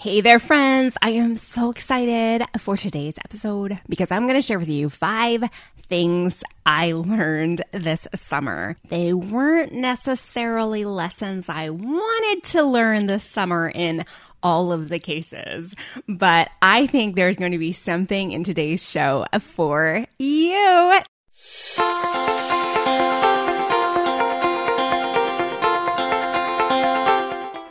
Hey there, friends. I am so excited for today's episode because I'm going to share with you five things I learned this summer. They weren't necessarily lessons I wanted to learn this summer in all of the cases, but I think there's going to be something in today's show for you.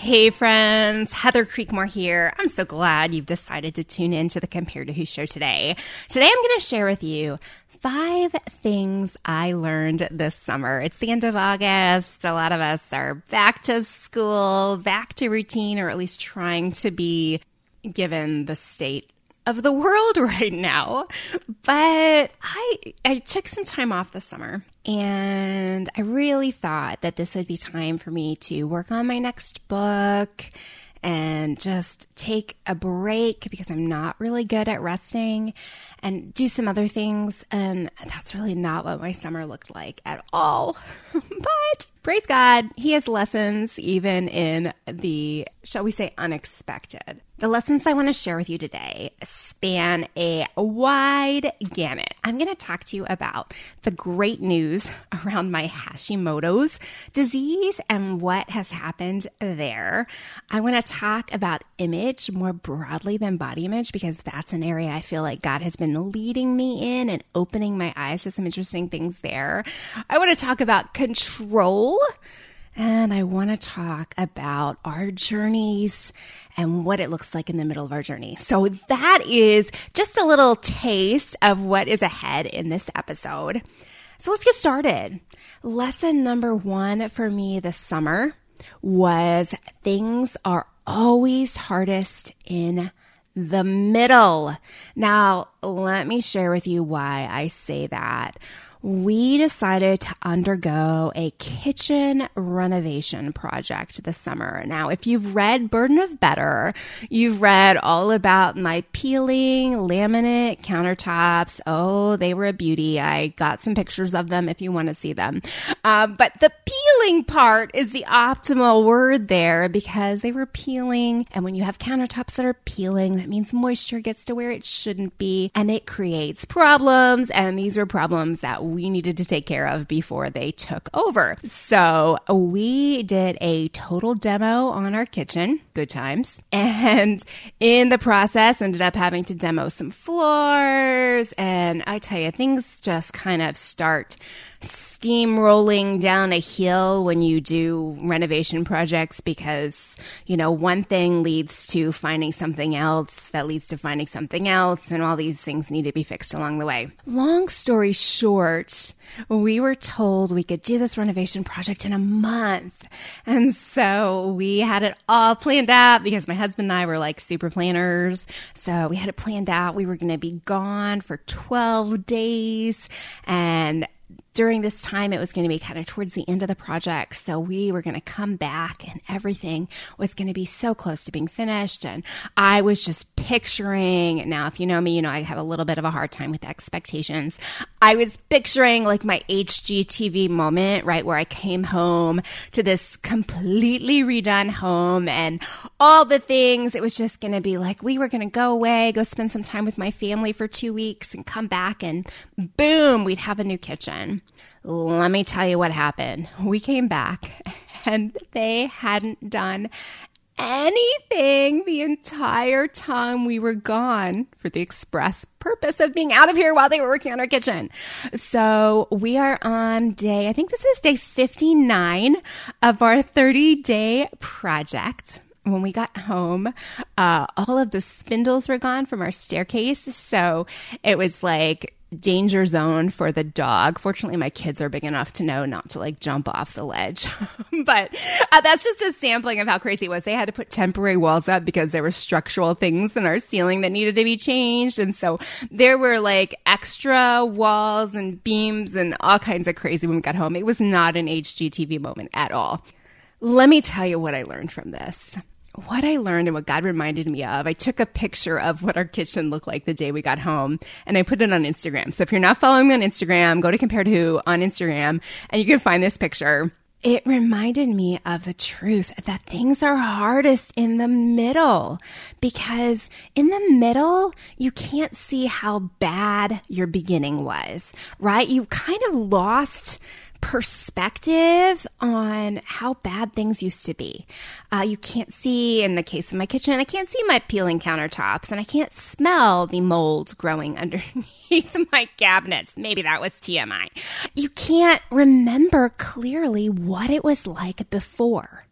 Hey friends, Heather Creekmore here. I'm so glad you've decided to tune in to the Compared to Who show today. Today I'm going to share with you five things I learned this summer. It's the end of August. A lot of us are back to school, back to routine, or at least trying to be given the state of the world right now. But I I took some time off this summer and I really thought that this would be time for me to work on my next book and just take a break because I'm not really good at resting and do some other things. And that's really not what my summer looked like at all. but praise God, He has lessons even in the, shall we say, unexpected. The lessons I want to share with you today span a wide gamut. I'm going to talk to you about the great news around my Hashimoto's disease and what has happened there. I want to talk about image more broadly than body image because that's an area I feel like God has been leading me in and opening my eyes to some interesting things there. I want to talk about control and I want to talk about our journeys and what it looks like in the middle of our journey. So that is just a little taste of what is ahead in this episode. So let's get started. Lesson number one for me this summer was things are always hardest in the middle. Now, let me share with you why I say that we decided to undergo a kitchen renovation project this summer. Now, if you've read Burden of Better, you've read all about my peeling laminate countertops. Oh, they were a beauty. I got some pictures of them if you want to see them. Uh, but the peeling part is the optimal word there because they were peeling. And when you have countertops that are peeling, that means moisture gets to where it shouldn't be and it creates problems. And these were problems that we needed to take care of before they took over. So we did a total demo on our kitchen, good times. And in the process, ended up having to demo some floors. And I tell you, things just kind of start steamrolling down a hill when you do renovation projects because, you know, one thing leads to finding something else that leads to finding something else, and all these things need to be fixed along the way. Long story short, we were told we could do this renovation project in a month. And so we had it all planned out because my husband and I were like super planners. So we had it planned out. We were going to be gone for 12 days and during this time, it was going to be kind of towards the end of the project. So we were going to come back and everything was going to be so close to being finished. And I was just picturing now, if you know me, you know, I have a little bit of a hard time with expectations. I was picturing like my HGTV moment, right? Where I came home to this completely redone home and all the things. It was just going to be like, we were going to go away, go spend some time with my family for two weeks and come back and boom, we'd have a new kitchen. Let me tell you what happened. We came back and they hadn't done anything the entire time we were gone for the express purpose of being out of here while they were working on our kitchen. So we are on day, I think this is day 59 of our 30 day project when we got home, uh, all of the spindles were gone from our staircase. So it was like danger zone for the dog. Fortunately, my kids are big enough to know not to like jump off the ledge. but uh, that's just a sampling of how crazy it was. They had to put temporary walls up because there were structural things in our ceiling that needed to be changed. And so there were like extra walls and beams and all kinds of crazy when we got home. It was not an HGTV moment at all. Let me tell you what I learned from this what I learned and what God reminded me of, I took a picture of what our kitchen looked like the day we got home and I put it on Instagram. So if you're not following me on Instagram, go to Compared to Who on Instagram and you can find this picture. It reminded me of the truth that things are hardest in the middle because in the middle, you can't see how bad your beginning was, right? You kind of lost perspective on how bad things used to be. Uh, you can't see, in the case of my kitchen, I can't see my peeling countertops and I can't smell the mold growing underneath my cabinets. Maybe that was TMI. You can't remember clearly what it was like before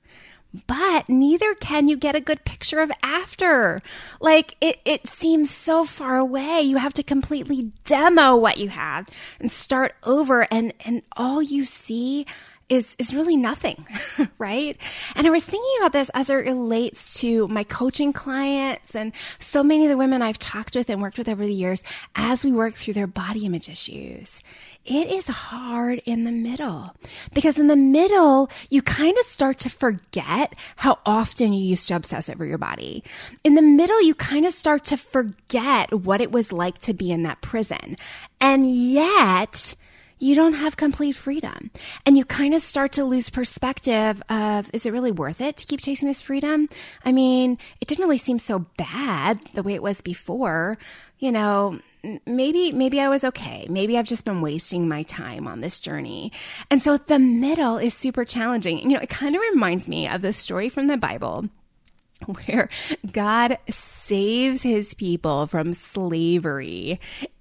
but neither can you get a good picture of after. Like it, it seems so far away. You have to completely demo what you have and start over and, and all you see is is really nothing, right? And I was thinking about this as it relates to my coaching clients and so many of the women I've talked with and worked with over the years as we work through their body image issues. It is hard in the middle because in the middle, you kind of start to forget how often you used to obsess over your body. In the middle, you kind of start to forget what it was like to be in that prison. And yet, you don't have complete freedom. And you kind of start to lose perspective of, is it really worth it to keep chasing this freedom? I mean, it didn't really seem so bad the way it was before. You know, maybe maybe I was okay. Maybe I've just been wasting my time on this journey. And so the middle is super challenging. You know, it kind of reminds me of the story from the Bible where God saves his people from slavery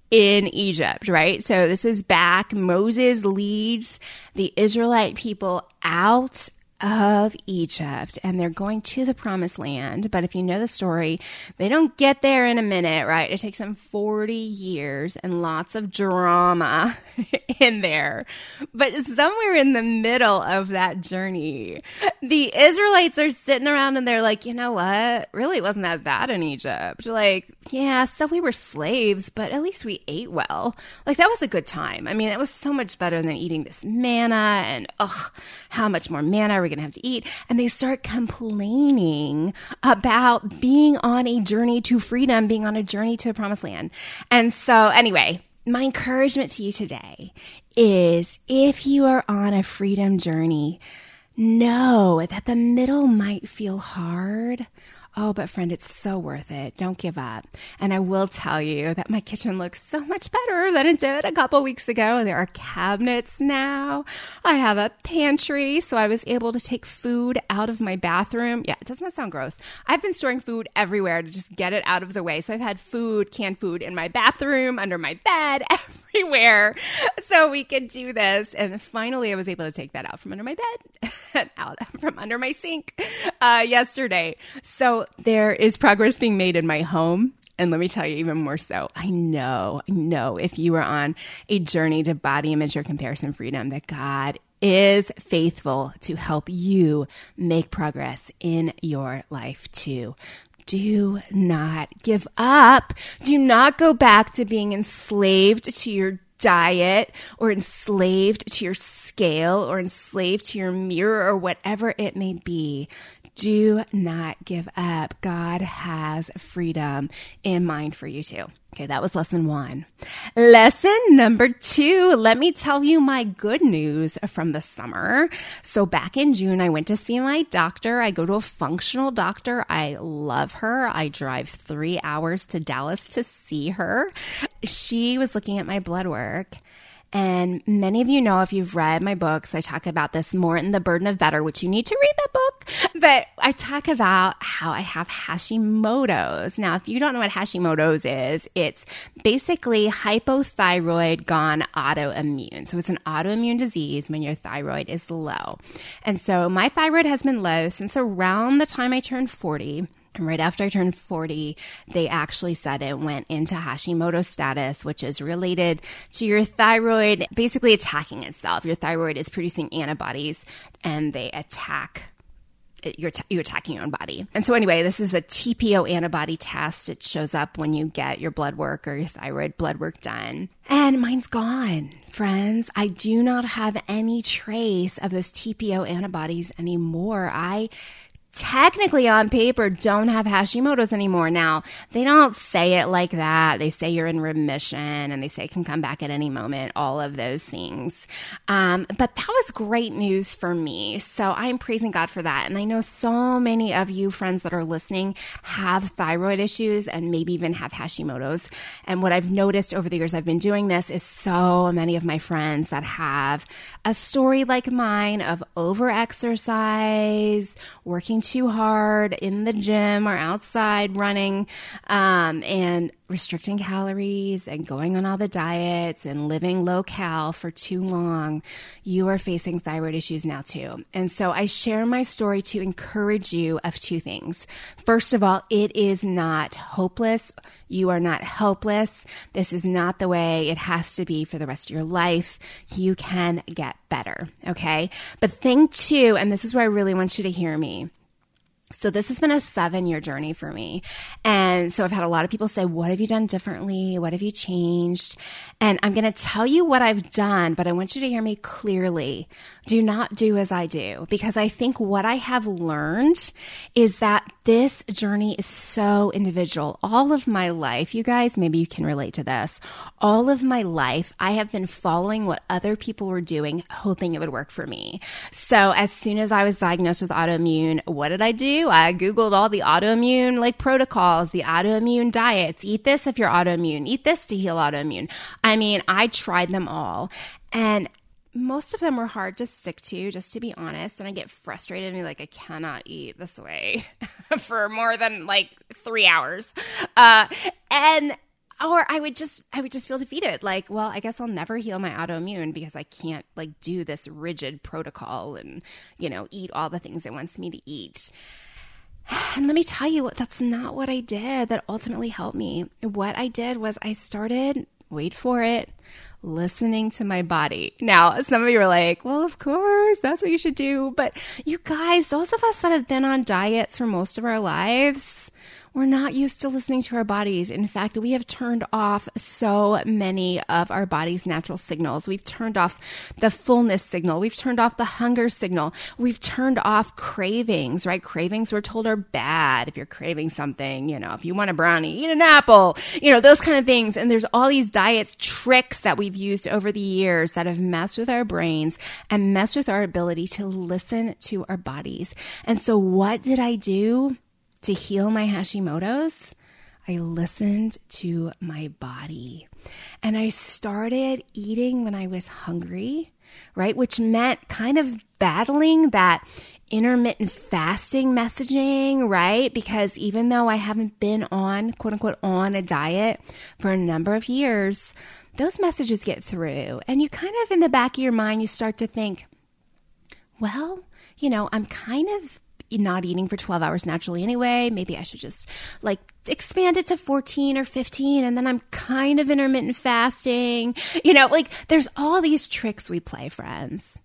in Egypt, right? So this is back. Moses leads the Israelite people out of Egypt and they're going to the promised land. But if you know the story, they don't get there in a minute, right? It takes them 40 years and lots of drama in there. But somewhere in the middle of that journey, the Israelites are sitting around and they're like, you know what? Really wasn't that bad in Egypt. Like, yeah, so we were slaves, but at least we ate well. Like that was a good time. I mean, it was so much better than eating this manna and ugh, how much more manna we're going to have to eat. And they start complaining about being on a journey to freedom, being on a journey to a promised land. And so, anyway, my encouragement to you today is if you are on a freedom journey, know that the middle might feel hard Oh, but friend, it's so worth it. Don't give up. And I will tell you that my kitchen looks so much better than it did a couple weeks ago. There are cabinets now. I have a pantry, so I was able to take food out of my bathroom. Yeah, doesn't that sound gross? I've been storing food everywhere to just get it out of the way. So I've had food, canned food in my bathroom, under my bed, everywhere. So we could do this. And finally, I was able to take that out from under my bed, out from under my sink uh, yesterday. So there is progress being made in my home. And let me tell you even more so, I know, I know if you are on a journey to body image or comparison freedom, that God is faithful to help you make progress in your life too. Do not give up. Do not go back to being enslaved to your diet or enslaved to your scale or enslaved to your mirror or whatever it may be do not give up. God has freedom in mind for you too. Okay, that was lesson one. Lesson number two. Let me tell you my good news from the summer. So back in June, I went to see my doctor. I go to a functional doctor. I love her. I drive three hours to Dallas to see her. She was looking at my blood work And many of you know if you've read my books, I talk about this more in The Burden of Better, which you need to read that book. But I talk about how I have Hashimoto's. Now, if you don't know what Hashimoto's is, it's basically hypothyroid gone autoimmune. So it's an autoimmune disease when your thyroid is low. And so my thyroid has been low since around the time I turned 40. And right after I turned 40, they actually said it went into Hashimoto status, which is related to your thyroid basically attacking itself. Your thyroid is producing antibodies and they attack you're, t- you're attacking your own body. And so, anyway, this is a TPO antibody test. It shows up when you get your blood work or your thyroid blood work done. And mine's gone, friends. I do not have any trace of those TPO antibodies anymore. I technically on paper don't have Hashimoto's anymore. Now, they don't say it like that. They say you're in remission and they say can come back at any moment, all of those things. Um, but that was great news for me. So I'm praising God for that. And I know so many of you friends that are listening have thyroid issues and maybe even have Hashimoto's. And what I've noticed over the years I've been doing this is so many of my friends that have a story like mine of over exercise, working too hard in the gym or outside running, um, and restricting calories and going on all the diets and living low cal for too long, you are facing thyroid issues now too. And so I share my story to encourage you of two things. First of all, it is not hopeless. You are not helpless. This is not the way it has to be for the rest of your life. You can get better. Okay. But thing two, and this is where I really want you to hear me so this has been a seven year journey for me. And so I've had a lot of people say, what have you done differently? What have you changed? And I'm going to tell you what I've done, but I want you to hear me clearly. Do not do as I do because I think what I have learned is that this journey is so individual. All of my life, you guys, maybe you can relate to this. All of my life, I have been following what other people were doing, hoping it would work for me. So as soon as I was diagnosed with autoimmune, what did I do? I Googled all the autoimmune like protocols, the autoimmune diets. Eat this if you're autoimmune. Eat this to heal autoimmune. I mean, I tried them all. And most of them were hard to stick to, just to be honest. And I get frustrated and be like, I cannot eat this way for more than like three hours. Uh, and or I would just I would just feel defeated. Like, well, I guess I'll never heal my autoimmune because I can't like do this rigid protocol and you know eat all the things it wants me to eat. And let me tell you, what that's not what I did that ultimately helped me. What I did was I started, wait for it, listening to my body. Now, some of you are like, well, of course, that's what you should do. But you guys, those of us that have been on diets for most of our lives, we're not used to listening to our bodies. In fact, we have turned off so many of our body's natural signals. We've turned off the fullness signal. We've turned off the hunger signal. We've turned off cravings, right? Cravings we're told are bad. If you're craving something, you know, if you want a brownie, eat an apple, you know, those kind of things. And there's all these diets tricks that we've used over the years that have messed with our brains and messed with our ability to listen to our bodies. And so what did I do? To heal my Hashimoto's, I listened to my body and I started eating when I was hungry, right? Which meant kind of battling that intermittent fasting messaging, right? Because even though I haven't been on, quote unquote, on a diet for a number of years, those messages get through. And you kind of, in the back of your mind, you start to think, well, you know, I'm kind of not eating for 12 hours naturally anyway. Maybe I should just like expand it to 14 or 15 and then I'm kind of intermittent fasting. You know, like there's all these tricks we play, friends.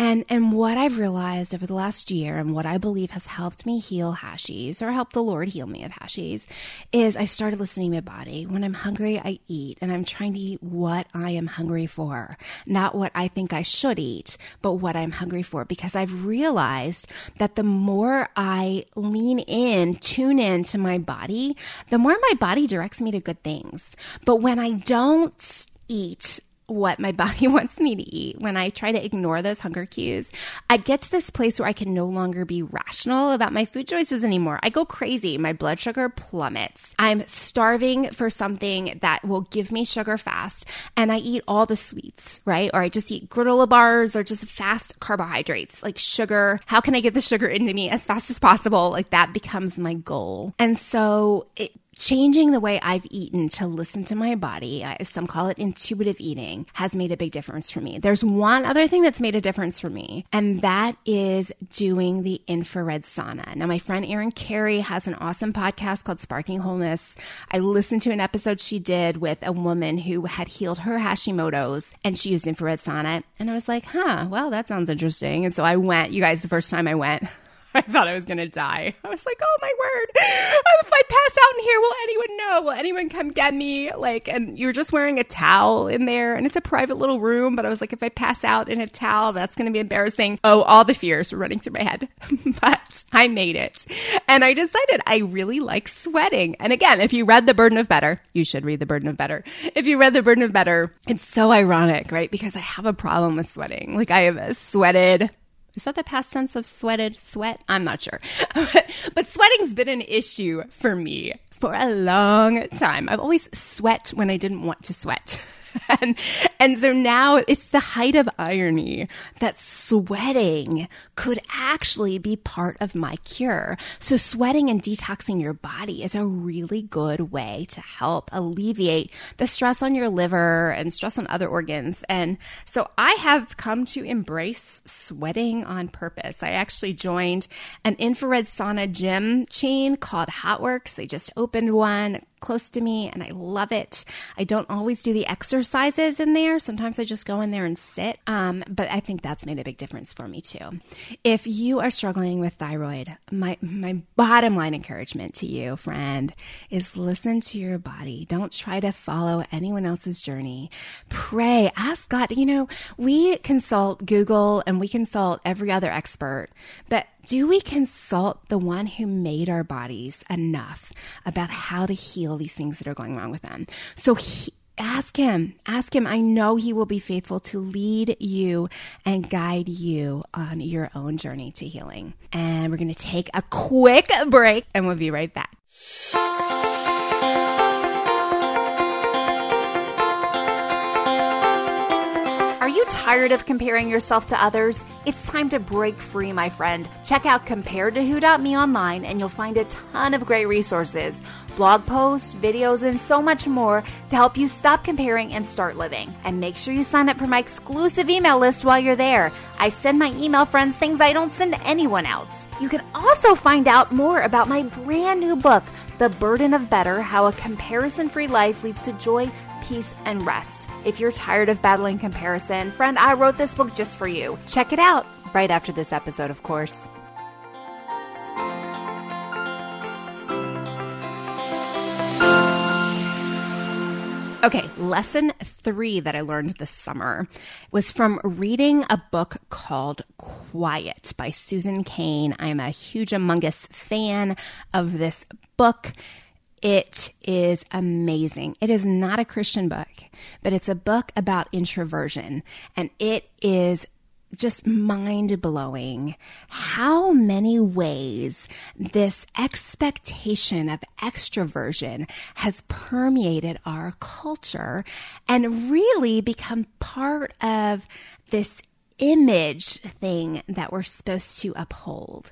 And and what I've realized over the last year and what I believe has helped me heal hashies or helped the Lord heal me of hashies is I've started listening to my body. When I'm hungry, I eat and I'm trying to eat what I am hungry for, not what I think I should eat, but what I'm hungry for because I've realized that the more I lean in, tune in to my body, the more my body directs me to good things. But when I don't eat what my body wants me to eat, when I try to ignore those hunger cues, I get to this place where I can no longer be rational about my food choices anymore. I go crazy. My blood sugar plummets. I'm starving for something that will give me sugar fast and I eat all the sweets, right? Or I just eat granola bars or just fast carbohydrates like sugar. How can I get the sugar into me as fast as possible? Like that becomes my goal. And so it changing the way I've eaten to listen to my body, some call it intuitive eating, has made a big difference for me. There's one other thing that's made a difference for me, and that is doing the infrared sauna. Now, my friend Erin Carey has an awesome podcast called Sparking Wholeness. I listened to an episode she did with a woman who had healed her Hashimoto's and she used infrared sauna. And I was like, huh, well, that sounds interesting. And so I went, you guys, the first time I went, I thought I was going to die. I was like, oh my word. Oh, if I pass out in here, will anyone know? Will anyone come get me? Like, and you're just wearing a towel in there and it's a private little room. But I was like, if I pass out in a towel, that's going to be embarrassing. Oh, all the fears were running through my head. but I made it. And I decided I really like sweating. And again, if you read The Burden of Better, you should read The Burden of Better. If you read The Burden of Better, it's so ironic, right? Because I have a problem with sweating. Like I have sweated is that the past tense of sweated? Sweat? I'm not sure. but sweating's been an issue for me for a long time. I've always sweat when I didn't want to sweat. and, and so now it's the height of irony that sweating could actually be part of my cure. So sweating and detoxing your body is a really good way to help alleviate the stress on your liver and stress on other organs. And so I have come to embrace sweating on purpose. I actually joined an infrared sauna gym chain called HOTWORX. They just opened one close to me and I love it. I don't always do the exercises in there. Sometimes I just go in there and sit. Um, but I think that's made a big difference for me too. If you are struggling with thyroid, my, my bottom line encouragement to you, friend, is listen to your body. Don't try to follow anyone else's journey. Pray, ask God. You know, we consult Google and we consult every other expert, but do we consult the one who made our bodies enough about how to heal these things that are going wrong with them? So he, ask him, ask him. I know he will be faithful to lead you and guide you on your own journey to healing. And we're going to take a quick break and we'll be right back. You tired of comparing yourself to others? It's time to break free, my friend. Check out comparedtowho.me online and you'll find a ton of great resources, blog posts, videos, and so much more to help you stop comparing and start living. And make sure you sign up for my exclusive email list while you're there. I send my email friends things I don't send anyone else. You can also find out more about my brand new book, The Burden of Better How a Comparison Free Life Leads to Joy peace, and rest. If you're tired of battling comparison, friend, I wrote this book just for you. Check it out right after this episode, of course. Okay, lesson three that I learned this summer was from reading a book called Quiet by Susan Cain. I'm a huge Humongous fan of this book. It is amazing. It is not a Christian book, but it's a book about introversion. And it is just mind blowing how many ways this expectation of extroversion has permeated our culture and really become part of this image thing that we're supposed to uphold.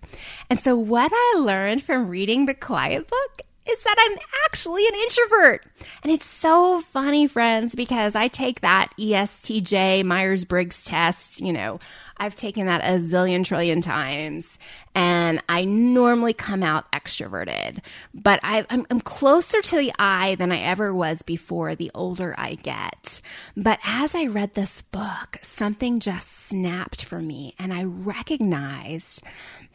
And so, what I learned from reading the Quiet Book is that I'm actually an introvert. And it's so funny, friends, because I take that ESTJ Myers Briggs test, you know, I've taken that a zillion trillion times and I normally come out extroverted, but I, am closer to the I than I ever was before the older I get. But as I read this book, something just snapped for me and I recognized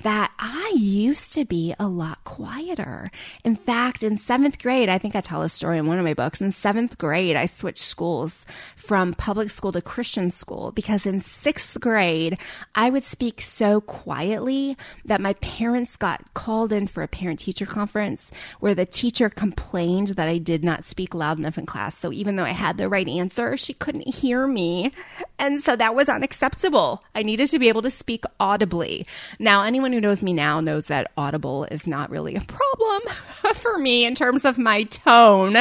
that I used to be a lot quieter. In fact, in seventh grade, I think I tell a story in one of my books. In seventh grade, I switched schools from public school to Christian school because in sixth grade, I would speak so quietly that my parents got called in for a parent teacher conference where the teacher complained that I did not speak loud enough in class. So even though I had the right answer, she couldn't hear me. And so that was unacceptable. I needed to be able to speak audibly. Now, anyone who knows me now knows that audible is not really a problem for me in terms of my tone.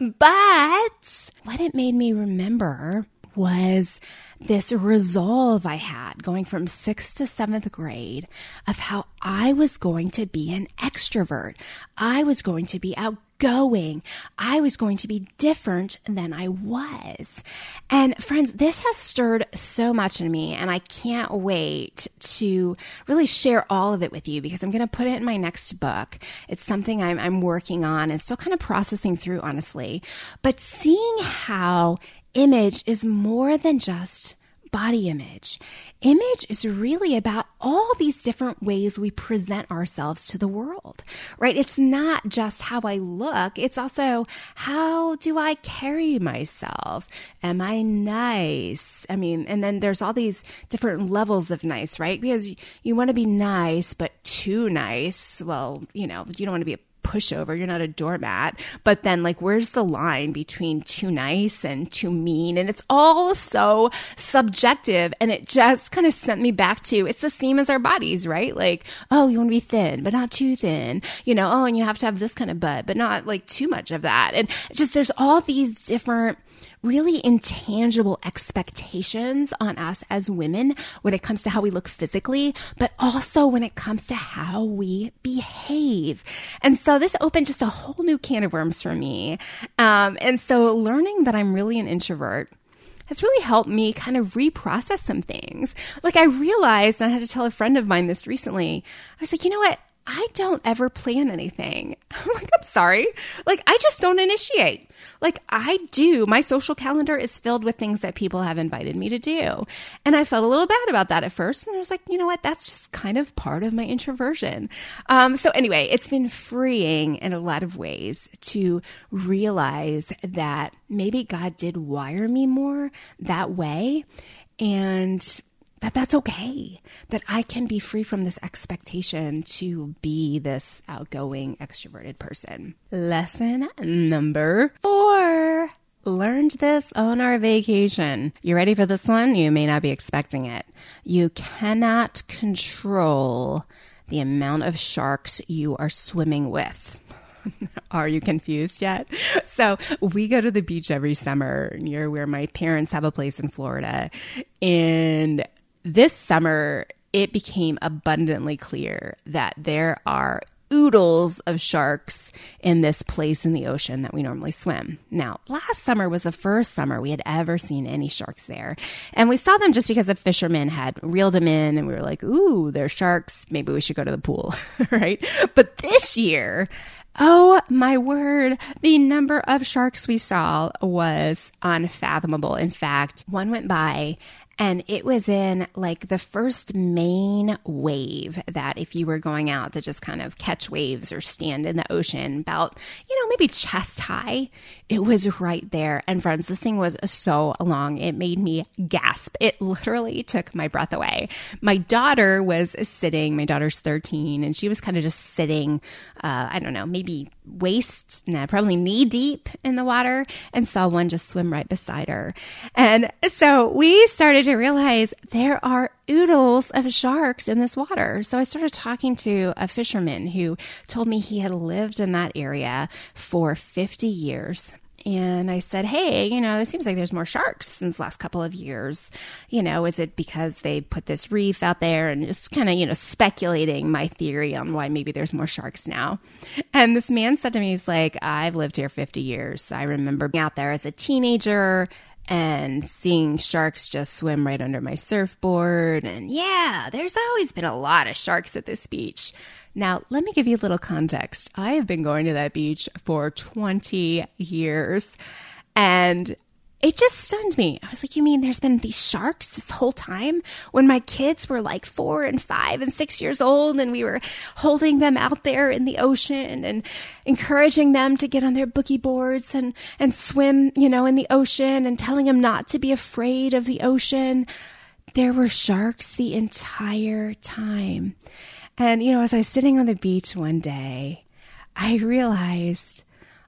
But what it made me remember was this resolve I had going from sixth to seventh grade of how I was going to be an extrovert. I was going to be outgoing. I was going to be different than I was. And friends, this has stirred so much in me, and I can't wait to really share all of it with you because I'm going to put it in my next book. It's something I'm, I'm working on and still kind of processing through, honestly. But seeing how image is more than just body image. Image is really about all these different ways we present ourselves to the world, right? It's not just how I look. It's also how do I carry myself? Am I nice? I mean, and then there's all these different levels of nice, right? Because you, you want to be nice, but too nice. Well, you know, you don't want to be a pushover. You're not a doormat. But then, like, where's the line between too nice and too mean? And it's all so subjective. And it just kind of sent me back to it's the same as our bodies, right? Like, oh, you want to be thin, but not too thin. You know, oh, and you have to have this kind of butt, but not like too much of that. And just there's all these different really intangible expectations on us as women when it comes to how we look physically, but also when it comes to how we behave. And so this opened just a whole new can of worms for me. Um, and so learning that I'm really an introvert has really helped me kind of reprocess some things. Like I realized, and I had to tell a friend of mine this recently, I was like, you know what? I don't ever plan anything. I'm like, I'm sorry. Like, I just don't initiate. Like, I do. My social calendar is filled with things that people have invited me to do. And I felt a little bad about that at first. And I was like, you know what? That's just kind of part of my introversion. Um, so, anyway, it's been freeing in a lot of ways to realize that maybe God did wire me more that way. And that that's okay, that I can be free from this expectation to be this outgoing, extroverted person. Lesson number four. Learned this on our vacation. You ready for this one? You may not be expecting it. You cannot control the amount of sharks you are swimming with. Are you confused yet? So we go to the beach every summer near where my parents have a place in Florida. And this summer, it became abundantly clear that there are oodles of sharks in this place in the ocean that we normally swim. Now, last summer was the first summer we had ever seen any sharks there. And we saw them just because a fisherman had reeled them in and we were like, ooh, they're sharks. Maybe we should go to the pool, right? But this year, Oh my word. The number of sharks we saw was unfathomable. In fact, one went by and it was in like the first main wave that if you were going out to just kind of catch waves or stand in the ocean about, you know, maybe chest high, it was right there. And friends, this thing was so long. It made me gasp. It literally took my breath away. My daughter was sitting, my daughter's 13, and she was kind of just sitting, uh, I don't know, maybe waist, nah, probably knee deep in the water and saw one just swim right beside her. And so we started to realize there are oodles of sharks in this water. So I started talking to a fisherman who told me he had lived in that area for 50 years and I said, Hey, you know, it seems like there's more sharks since last couple of years. You know, is it because they put this reef out there and just kind of, you know, speculating my theory on why maybe there's more sharks now. And this man said to me, he's like, I've lived here 50 years. I remember being out there as a teenager and seeing sharks just swim right under my surfboard. And yeah, there's always been a lot of sharks at this beach. Now, let me give you a little context. I have been going to that beach for 20 years and it just stunned me. I was like, you mean there's been these sharks this whole time when my kids were like four and five and six years old and we were holding them out there in the ocean and encouraging them to get on their boogie boards and, and swim, you know, in the ocean and telling them not to be afraid of the ocean. There were sharks the entire time. And, you know, as I was sitting on the beach one day, I realized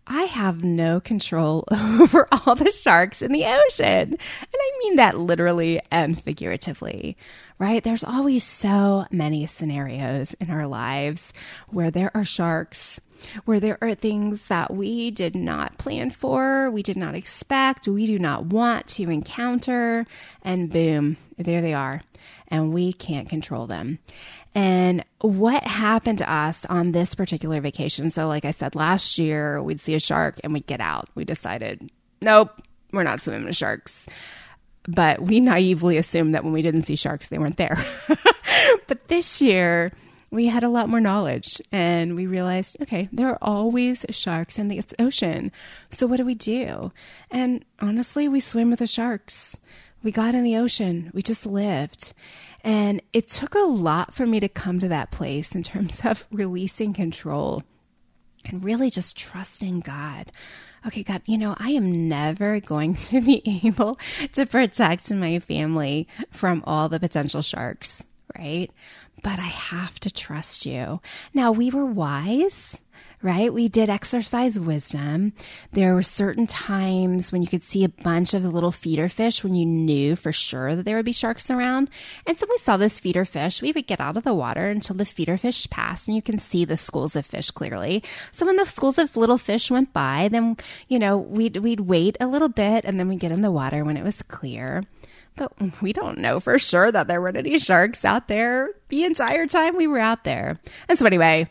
I have no control over all the sharks in the ocean. And I mean that literally and figuratively, right? There's always so many scenarios in our lives where there are sharks, where there are things that we did not plan for, we did not expect, we do not want to encounter, and boom, there they are. And we can't control them. And what happened to us on this particular vacation? So, like I said, last year we'd see a shark and we'd get out. We decided, nope, we're not swimming with sharks. But we naively assumed that when we didn't see sharks, they weren't there. but this year, we had a lot more knowledge and we realized, okay, there are always sharks in the ocean. So what do we do? And honestly, we swim with the sharks. We got in the ocean. We just lived. And it took a lot for me to come to that place in terms of releasing control and really just trusting God. Okay, God, you know, I am never going to be able to protect my family from all the potential sharks, right? But I have to trust you. Now, we were wise right? We did exercise wisdom. There were certain times when you could see a bunch of the little feeder fish when you knew for sure that there would be sharks around. And so we saw this feeder fish. We would get out of the water until the feeder fish passed and you can see the schools of fish clearly. So when the schools of little fish went by, then, you know, we'd, we'd wait a little bit and then we'd get in the water when it was clear. But we don't know for sure that there weren't any sharks out there the entire time we were out there. And so anyway,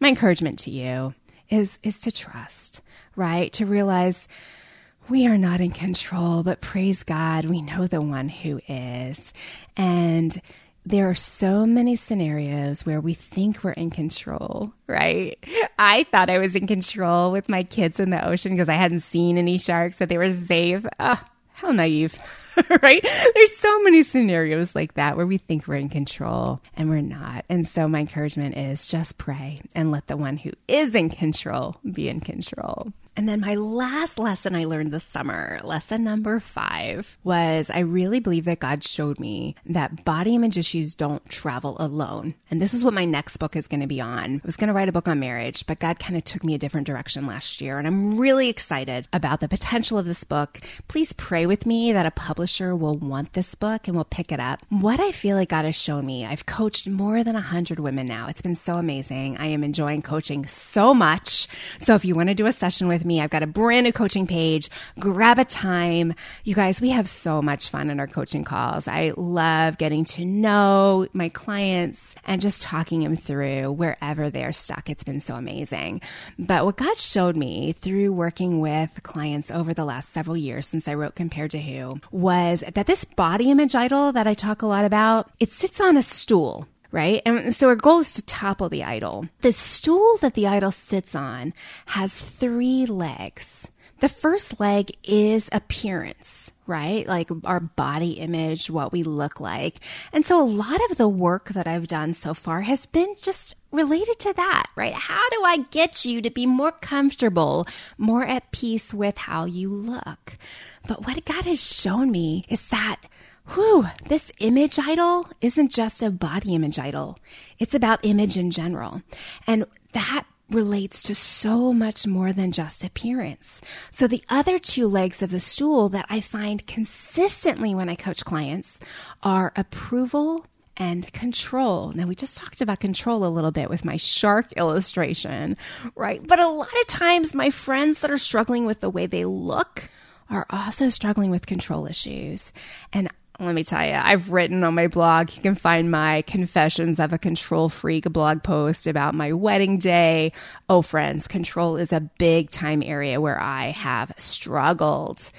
my encouragement to you is is to trust, right? To realize we are not in control, but praise God, we know the one who is. And there are so many scenarios where we think we're in control, right? I thought I was in control with my kids in the ocean because I hadn't seen any sharks, that they were safe. Oh, how naive, right? There's so many scenarios like that where we think we're in control and we're not. And so my encouragement is just pray and let the one who is in control be in control. And then my last lesson I learned this summer, lesson number five, was I really believe that God showed me that body image issues don't travel alone. And this is what my next book is going to be on. I was going to write a book on marriage, but God kind of took me a different direction last year. And I'm really excited about the potential of this book. Please pray with me that a publisher will want this book and will pick it up. What I feel like God has shown me, I've coached more than 100 women now. It's been so amazing. I am enjoying coaching so much. So if you want to do a session with me, me. I've got a brand new coaching page. Grab a time. You guys, we have so much fun in our coaching calls. I love getting to know my clients and just talking them through wherever they're stuck. It's been so amazing. But what God showed me through working with clients over the last several years since I wrote Compared to Who was that this body image idol that I talk a lot about, it sits on a stool right? And so our goal is to topple the idol. The stool that the idol sits on has three legs. The first leg is appearance, right? Like our body image, what we look like. And so a lot of the work that I've done so far has been just related to that, right? How do I get you to be more comfortable, more at peace with how you look? But what God has shown me is that whew, this image idol isn't just a body image idol. It's about image in general. And that relates to so much more than just appearance. So the other two legs of the stool that I find consistently when I coach clients are approval and control. Now, we just talked about control a little bit with my shark illustration, right? But a lot of times, my friends that are struggling with the way they look are also struggling with control issues. And let me tell you, I've written on my blog. You can find my Confessions of a Control Freak blog post about my wedding day. Oh, friends, control is a big time area where I have struggled.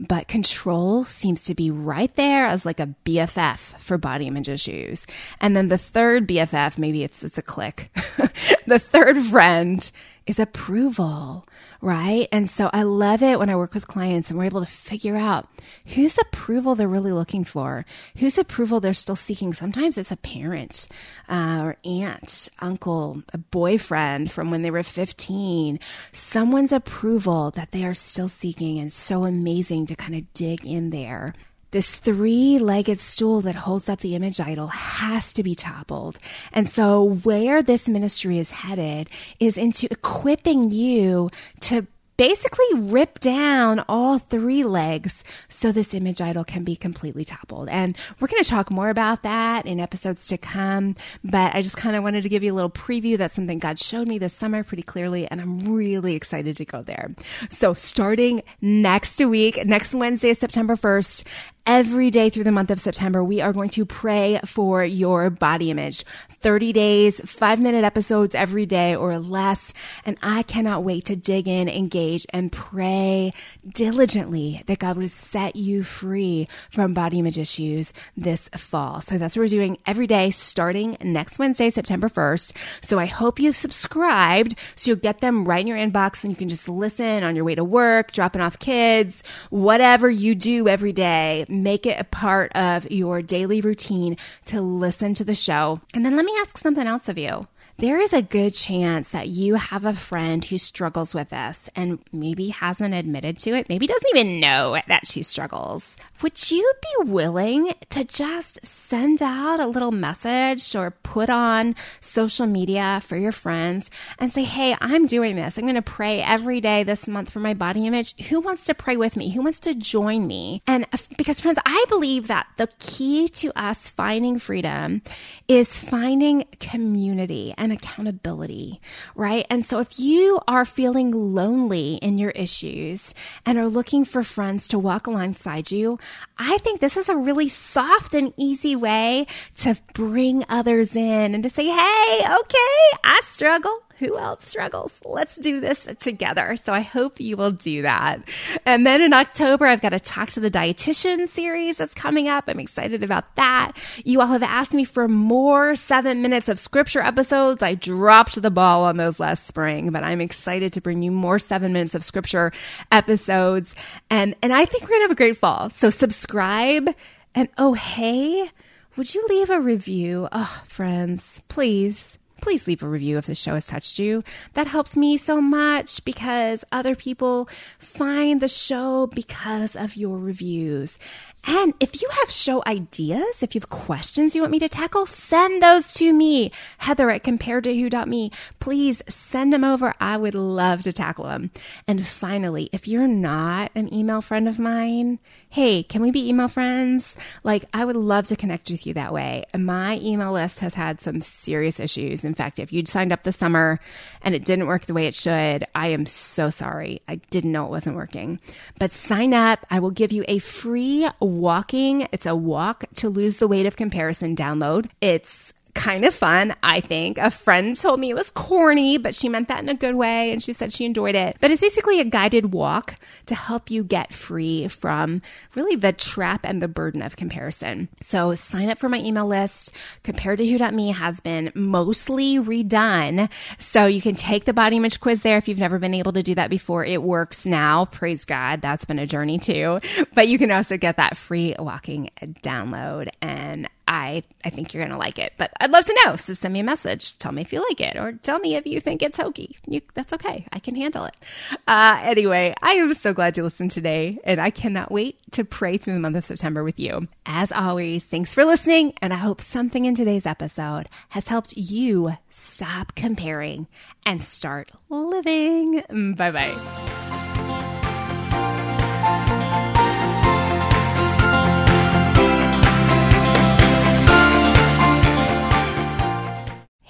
But control seems to be right there as like a BFF for body image issues. And then the third BFF, maybe it's, it's a clique. the third friend is approval, right? And so I love it when I work with clients and we're able to figure out whose approval they're really looking for, whose approval they're still seeking. Sometimes it's a parent uh, or aunt, uncle, a boyfriend from when they were 15, someone's approval that they are still seeking. And so amazing to kind of dig in there. This three legged stool that holds up the image idol has to be toppled. And so, where this ministry is headed is into equipping you to basically rip down all three legs so this image idol can be completely toppled. And we're going to talk more about that in episodes to come. But I just kind of wanted to give you a little preview. That's something God showed me this summer pretty clearly. And I'm really excited to go there. So starting next week, next Wednesday, September 1st, every day through the month of September, we are going to pray for your body image. 30 days, five minute episodes every day or less. And I cannot wait to dig in, engage, and pray diligently that God would set you free from body image issues this fall. So that's what we're doing every day starting next Wednesday, September 1st. So I hope you've subscribed so you'll get them right in your inbox and you can just listen on your way to work, dropping off kids, whatever you do every day make it a part of your daily routine to listen to the show. And then let me ask something else of you. There is a good chance that you have a friend who struggles with this and maybe hasn't admitted to it, maybe doesn't even know that she struggles. Would you be willing to just send out a little message or put on social media for your friends and say, Hey, I'm doing this. I'm going to pray every day this month for my body image. Who wants to pray with me? Who wants to join me? And uh, because friends, I believe that the key to us finding freedom is finding community and accountability, right? And so if you are feeling lonely in your issues and are looking for friends to walk alongside you, I think this is a really soft and easy way to bring others in and to say, Hey, okay, I struggle who else struggles? Let's do this together. So I hope you will do that. And then in October, I've got a Talk to the Dietitian series that's coming up. I'm excited about that. You all have asked me for more seven minutes of scripture episodes. I dropped the ball on those last spring, but I'm excited to bring you more seven minutes of scripture episodes. And, and I think we're going to have a great fall. So subscribe and oh, hey, would you leave a review? Oh, friends, please please leave a review if the show has touched you. That helps me so much because other people find the show because of your reviews. And if you have show ideas, if you have questions you want me to tackle, send those to me. Heather at comparedtowho.me. Please send them over. I would love to tackle them. And finally, if you're not an email friend of mine, hey, can we be email friends? Like, I would love to connect with you that way. My email list has had some serious issues. In fact, if you'd signed up this summer and it didn't work the way it should, I am so sorry. I didn't know it wasn't working. But sign up. I will give you a free walking. It's a walk to lose the weight of comparison download. It's kind of fun, I think. A friend told me it was corny, but she meant that in a good way and she said she enjoyed it. But it's basically a guided walk to help you get free from really the trap and the burden of comparison. So sign up for my email list. Compared to who.me has been mostly redone. So you can take the body image quiz there if you've never been able to do that before. It works now. Praise God. That's been a journey too. But you can also get that free walking download and I, I think you're going to like it. But I'd love to know. So send me a message. Tell me if you like it or tell me if you think it's hokey. You, that's okay. I can handle it. Uh, anyway, I am so glad you listened today and I cannot wait to pray through the month of September with you. As always, thanks for listening. And I hope something in today's episode has helped you stop comparing and start living. Bye bye.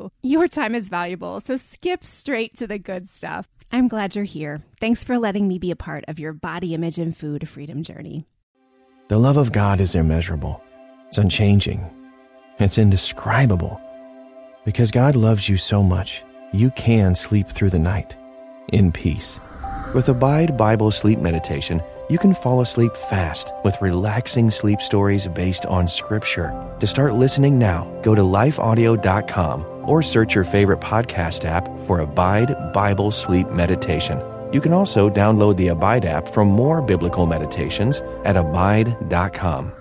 you. Your time is valuable, so skip straight to the good stuff. I'm glad you're here. Thanks for letting me be a part of your body image and food freedom journey. The love of God is immeasurable, it's unchanging, it's indescribable. Because God loves you so much, you can sleep through the night in peace. With Abide Bible Sleep Meditation, you can fall asleep fast with relaxing sleep stories based on Scripture. To start listening now, go to lifeaudio.com or search your favorite podcast app for Abide Bible Sleep Meditation. You can also download the Abide app for more biblical meditations at abide.com.